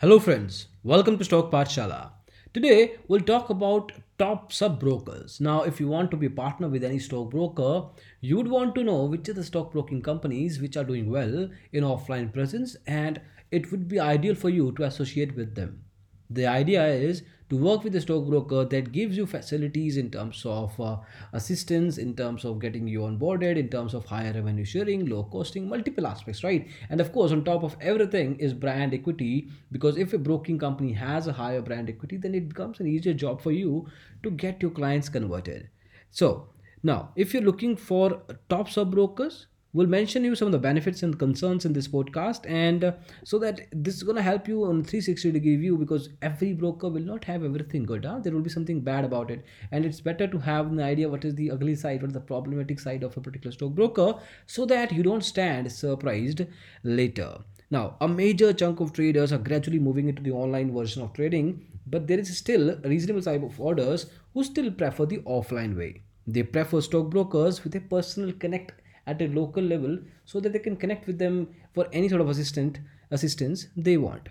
Hello, friends. Welcome to Stock Pathshala. Today, we'll talk about top sub brokers. Now, if you want to be a partner with any stockbroker, you would want to know which are the stockbroking companies which are doing well in offline presence, and it would be ideal for you to associate with them. The idea is to work with a stockbroker that gives you facilities in terms of uh, assistance, in terms of getting you onboarded, in terms of higher revenue sharing, low costing, multiple aspects, right? And of course, on top of everything is brand equity because if a broking company has a higher brand equity, then it becomes an easier job for you to get your clients converted. So, now if you're looking for top sub brokers, we'll mention you some of the benefits and concerns in this podcast and uh, so that this is going to help you on 360 degree view because every broker will not have everything good huh? there will be something bad about it. And it's better to have an idea what is the ugly side or the problematic side of a particular stock broker so that you don't stand surprised later. Now a major chunk of traders are gradually moving into the online version of trading but there is still a reasonable type of orders who still prefer the offline way. They prefer stockbrokers with a personal connect at a local level so that they can connect with them for any sort of assistant assistance they want.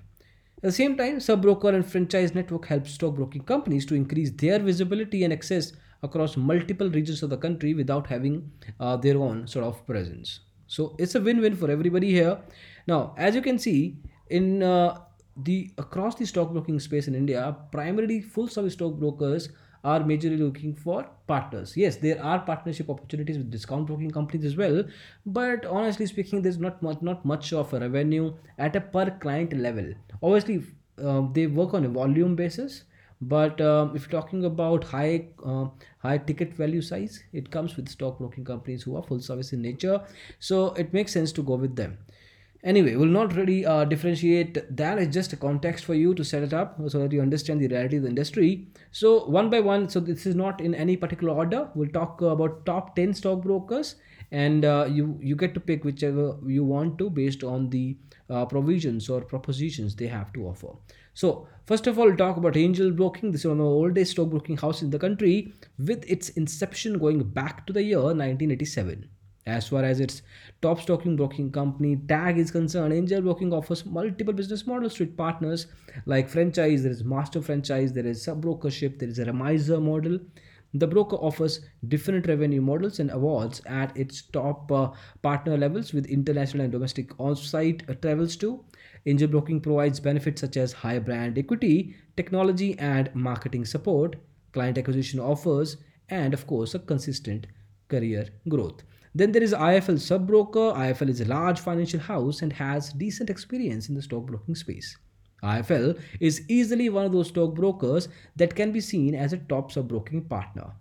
At the same time, sub-broker and franchise network helps stockbroking companies to increase their visibility and access across multiple regions of the country without having uh, their own sort of presence. So it's a win-win for everybody here. Now, as you can see, in uh, the across the stockbroking space in India, primarily full-service stockbrokers are majorly looking for partners. Yes, there are partnership opportunities with discount broking companies as well, but honestly speaking, there's not much, not much of a revenue at a per client level. Obviously, um, they work on a volume basis, but um, if you're talking about high uh, high ticket value size, it comes with stock broking companies who are full service in nature. So it makes sense to go with them anyway we'll not really uh, differentiate that. It's just a context for you to set it up so that you understand the reality of the industry. So one by one so this is not in any particular order. We'll talk about top 10 stockbrokers and uh, you you get to pick whichever you want to based on the uh, provisions or propositions they have to offer. So first of all we'll talk about angel broking. This is one of the oldest stockbroking house in the country with its inception going back to the year 1987 as far as its top stocking broking company tag is concerned, Angel Broking offers multiple business models to its partners like franchise, there is master franchise, there is sub brokership, there is a remiser model. The broker offers different revenue models and awards at its top uh, partner levels with international and domestic on-site uh, travels too. Angel Broking provides benefits such as high brand equity, technology and marketing support, client acquisition offers, and of course a consistent career growth. Then there is IIFL Subbroker. IIFL is a large financial house and has decent experience in the stockbroking space. IIFL is easily one of those stockbrokers that can be seen as a top subbroking partner.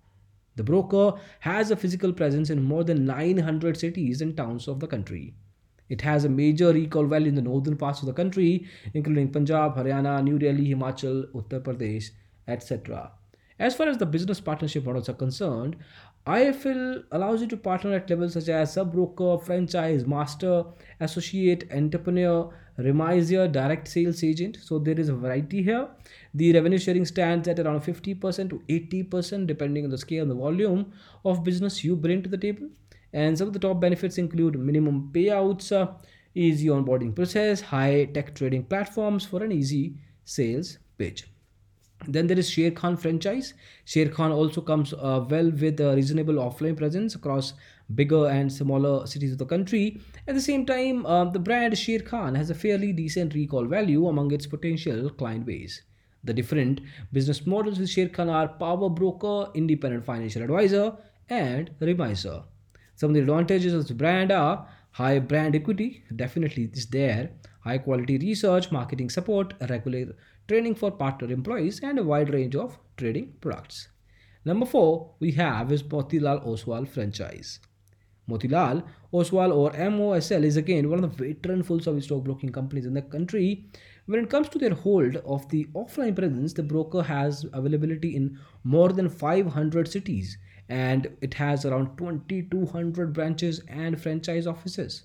The broker has a physical presence in more than 900 cities and towns of the country. It has a major recall value in the northern parts of the country, including Punjab, Haryana, New Delhi, Himachal, Uttar Pradesh, etc. As far as the business partnership models are concerned, IIFL allows you to partner at levels such as sub-broker, franchise, master, associate, entrepreneur, remiser, direct sales agent. So there is a variety here. The revenue sharing stands at around 50% to 80% depending on the scale and the volume of business you bring to the table. And some of the top benefits include minimum payouts, uh, easy onboarding process, high tech trading platforms for an easy sales pitch. Then there is Sharekhan franchise. Sharekhan also comes uh, well with a reasonable offline presence across bigger and smaller cities of the country. At the same time, uh, the brand Sharekhan has a fairly decent recall value among its potential client base. The different business models with Sharekhan are power broker, independent financial advisor, and remiser. Some of the advantages of the brand are high brand equity, definitely is there, high quality research, marketing support, regular training for partner employees, and a wide range of trading products. Number four, we have is Motilal Oswal franchise. Motilal Oswal or MOSL is again one of the veteran full service stockbroking companies in the country. When it comes to their hold of the offline presence, the broker has availability in more than 500 cities and it has around 2200 branches and franchise offices.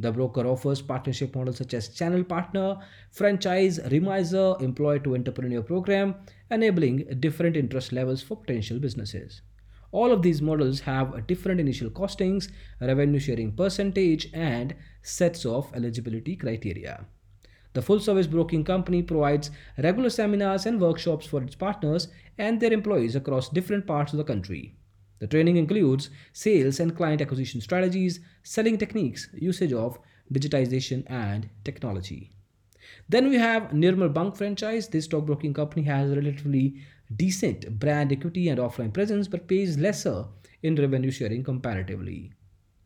The broker offers partnership models such as channel partner, franchise, remiser, employee to entrepreneur program, enabling different interest levels for potential businesses. All of these models have different initial costings, revenue sharing percentage, and sets of eligibility criteria. The full service broking company provides regular seminars and workshops for its partners and their employees across different parts of the country. The training includes sales and client acquisition strategies, selling techniques, usage of digitization, and technology. Then we have Nirmal Bang franchise. This stockbroking company has relatively decent brand equity and offline presence but pays lesser in revenue sharing comparatively.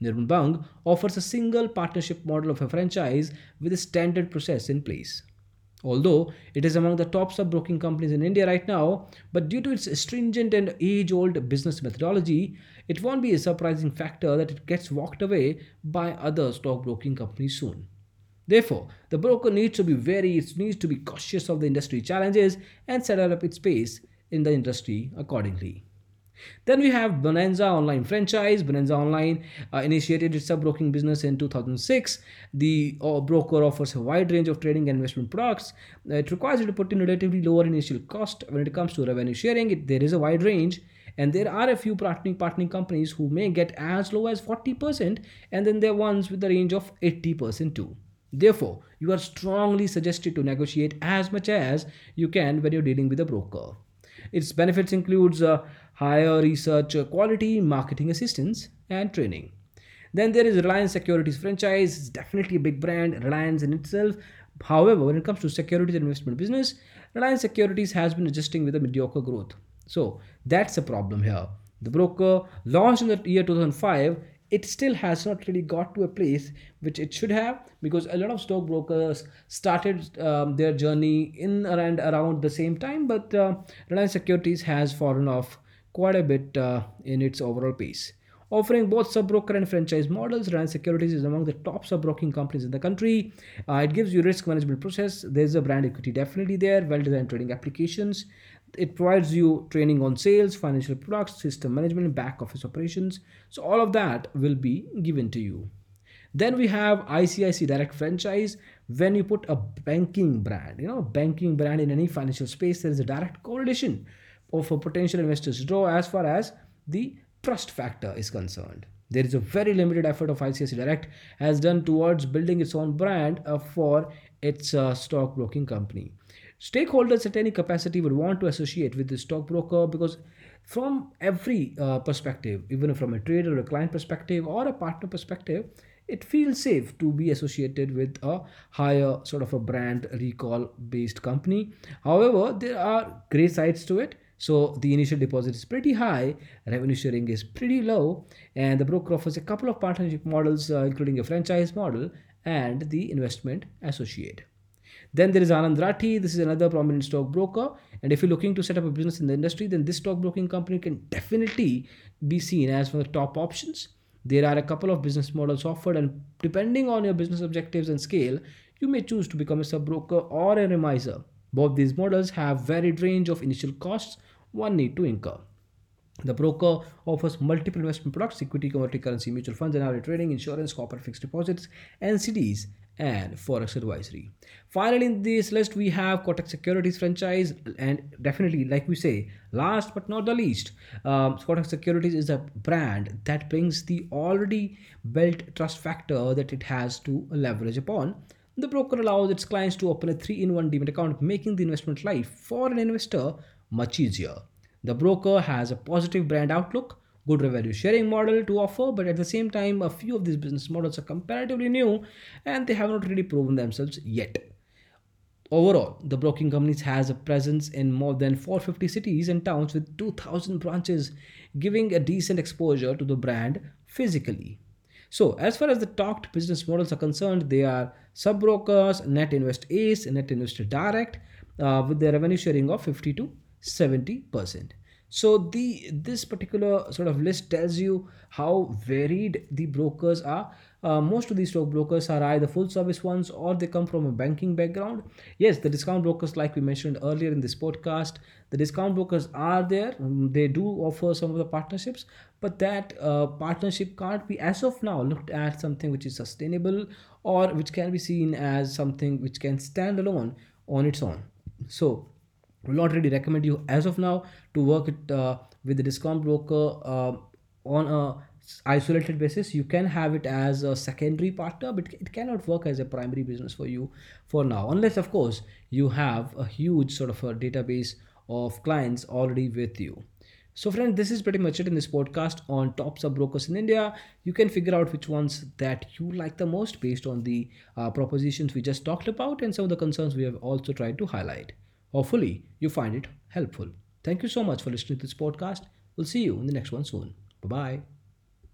Nirmal Bang offers a single partnership model of a franchise with a standard process in place. Although it is among the top sub-broking companies in India right now, but due to its stringent and age-old business methodology, it won't be a surprising factor that it gets walked away by other stockbroking companies soon. Therefore, the broker needs to be very, it needs to be cautious of the industry challenges and set up its pace in the industry accordingly. Then we have Bonanza Online franchise. Bonanza Online uh, initiated its sub-broking business in 2006. The uh, broker offers a wide range of trading and investment products. Uh, it requires you to put in relatively lower initial cost. When it comes to revenue sharing, it, there is a wide range. And there are a few partnering, partnering companies who may get as low as 40%, and then there are ones with the range of 80% too. Therefore, you are strongly suggested to negotiate as much as you can when you're dealing with a broker. Its benefits includes uh, higher research quality, marketing assistance, and training. Then there is Reliance Securities franchise. It's definitely a big brand, Reliance in itself. However, when it comes to securities investment business, Reliance Securities has been adjusting with a mediocre growth. So that's a problem here. The broker launched in the year 2005 it still has not really got to a place which it should have because a lot of stockbrokers started um, their journey in and around the same time but uh, reliance securities has fallen off quite a bit uh, in its overall pace. Offering both sub-broker and franchise models reliance securities is among the top sub-broking companies in the country. Uh, it gives you risk management process. There's a brand equity definitely there well-designed trading applications it provides you training on sales financial products system management back office operations so all of that will be given to you then we have ICICI Direct franchise. When you put a banking brand, you know, banking brand in any financial space, there is a direct correlation of a potential investors draw as far as the trust factor is concerned. There is a very limited effort of ICICI Direct has done towards building its own brand uh, for its uh, stockbroking company. Stakeholders at any capacity would want to associate with the stockbroker because from every uh, perspective, even from a trader or a client perspective or a partner perspective, it feels safe to be associated with a higher sort of a brand recall based company. However, there are gray sides to it. So the initial deposit is pretty high, revenue sharing is pretty low, and the broker offers a couple of partnership models, uh, including a franchise model and the investment associate. Then there is Anand Rathi. This is another prominent stockbroker. And if you're looking to set up a business in the industry, then this stockbroking company can definitely be seen as one of the top options. There are a couple of business models offered, and depending on your business objectives and scale, you may choose to become a sub-broker or a remiser. Both these models have varied range of initial costs one need to incur. The broker offers multiple investment products, equity, commodity currency, mutual funds, and other trading, insurance, corporate fixed deposits, NCDs, and forex advisory. Finally, in this list, we have Kotak Securities franchise, and definitely, like we say, last but not the least, um, Kotak Securities is a brand that brings the already built trust factor that it has to leverage upon. The broker allows its clients to open a three in one demat account, making the investment life for an investor much easier. The broker has a positive brand outlook, good revenue sharing model to offer, but at the same time, a few of these business models are comparatively new and they have not really proven themselves yet. Overall, the broking companies has a presence in more than 450 cities and towns with 2000 branches, giving a decent exposure to the brand physically. So, as far as the talked business models are concerned, they are sub brokers, Net Invest Ace, Net Investor Direct, uh, with their revenue sharing of 50 to 70%. So the this particular sort of list tells you how varied the brokers are. Uh, most of these stock brokers are either full service ones or they come from a banking background. Yes, the discount brokers, like we mentioned earlier in this podcast, the discount brokers are there. Um, they do offer some of the partnerships, but that uh, partnership can't be, as of now, looked at something which is sustainable or which can be seen as something which can stand alone on its own. So will not really recommend you as of now to work it uh, with the discount broker uh, on a isolated basis. You can have it as a secondary partner but it cannot work as a primary business for you for now unless of course you have a huge sort of a database of clients already with you. So friends this is pretty much it in this podcast on top sub brokers in india. You can figure out which ones that you like the most based on the uh, propositions we just talked about and some of the concerns we have also tried to highlight hopefully you find it helpful. Thank you so much for listening to this podcast. We'll see you in the next one soon. Bye bye